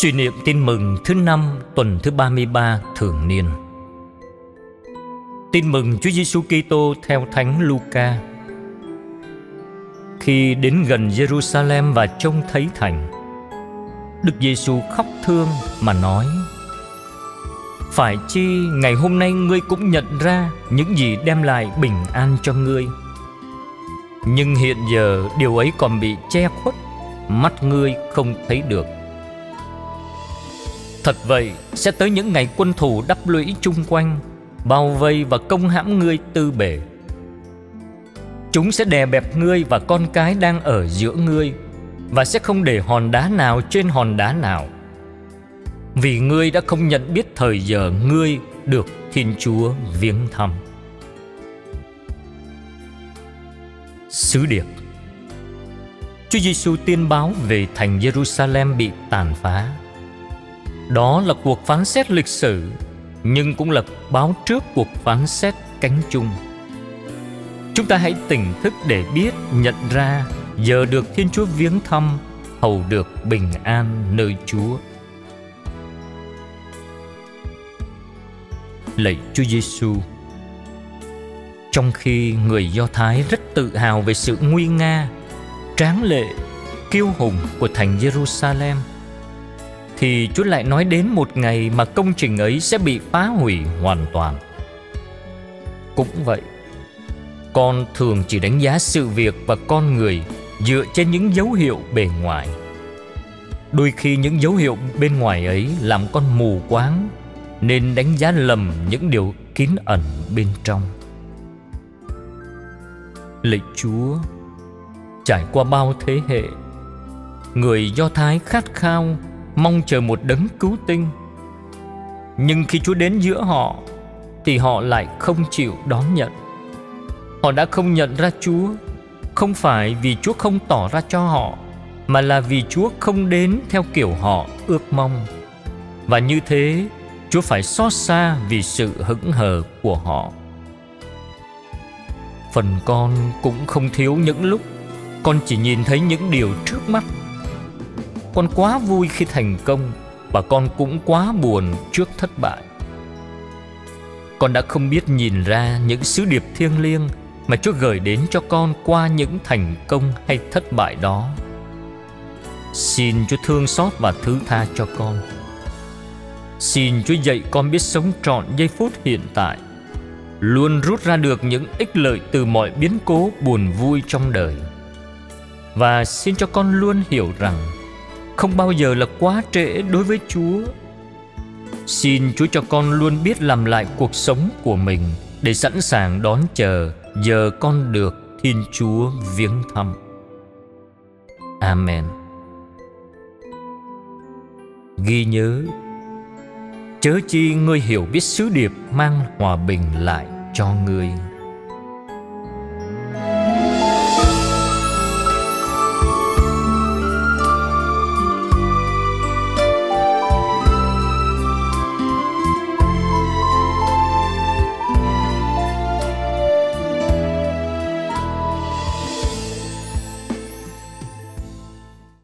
Suy niệm tin mừng thứ năm tuần thứ 33 thường niên. Tin mừng Chúa Giêsu Kitô theo Thánh Luca. Khi đến gần Jerusalem và trông thấy thành, Đức Giêsu khóc thương mà nói: Phải chi ngày hôm nay ngươi cũng nhận ra những gì đem lại bình an cho ngươi. Nhưng hiện giờ điều ấy còn bị che khuất, mắt ngươi không thấy được Thật vậy, sẽ tới những ngày quân thù đắp lũy chung quanh, bao vây và công hãm ngươi tư bể. Chúng sẽ đè bẹp ngươi và con cái đang ở giữa ngươi và sẽ không để hòn đá nào trên hòn đá nào. Vì ngươi đã không nhận biết thời giờ ngươi được Thiên Chúa viếng thăm. Sứ điệp Chúa Giêsu tiên báo về thành Jerusalem bị tàn phá đó là cuộc phán xét lịch sử, nhưng cũng là báo trước cuộc phán xét cánh chung. Chúng ta hãy tỉnh thức để biết, nhận ra giờ được Thiên Chúa viếng thăm, hầu được bình an nơi Chúa. Lạy Chúa Giêsu. Trong khi người Do Thái rất tự hào về sự nguy nga, tráng lệ, kiêu hùng của thành Jerusalem – thì Chúa lại nói đến một ngày mà công trình ấy sẽ bị phá hủy hoàn toàn. Cũng vậy, con thường chỉ đánh giá sự việc và con người dựa trên những dấu hiệu bề ngoài. Đôi khi những dấu hiệu bên ngoài ấy làm con mù quáng nên đánh giá lầm những điều kín ẩn bên trong. Lạy Chúa, trải qua bao thế hệ, người Do Thái khát khao mong chờ một đấng cứu tinh. Nhưng khi chúa đến giữa họ, thì họ lại không chịu đón nhận. Họ đã không nhận ra chúa, không phải vì chúa không tỏ ra cho họ, mà là vì chúa không đến theo kiểu họ ước mong. Và như thế, chúa phải xót xa vì sự hững hờ của họ. Phần con cũng không thiếu những lúc con chỉ nhìn thấy những điều trước mắt con quá vui khi thành công và con cũng quá buồn trước thất bại. Con đã không biết nhìn ra những sứ điệp thiêng liêng mà chúa gửi đến cho con qua những thành công hay thất bại đó. Xin chúa thương xót và thứ tha cho con. Xin chúa dạy con biết sống trọn giây phút hiện tại, luôn rút ra được những ích lợi từ mọi biến cố buồn vui trong đời. Và xin cho con luôn hiểu rằng không bao giờ là quá trễ đối với Chúa. Xin Chúa cho con luôn biết làm lại cuộc sống của mình để sẵn sàng đón chờ giờ con được Thiên Chúa viếng thăm. Amen. Ghi nhớ, Chớ chi ngươi hiểu biết sứ điệp mang hòa bình lại cho ngươi.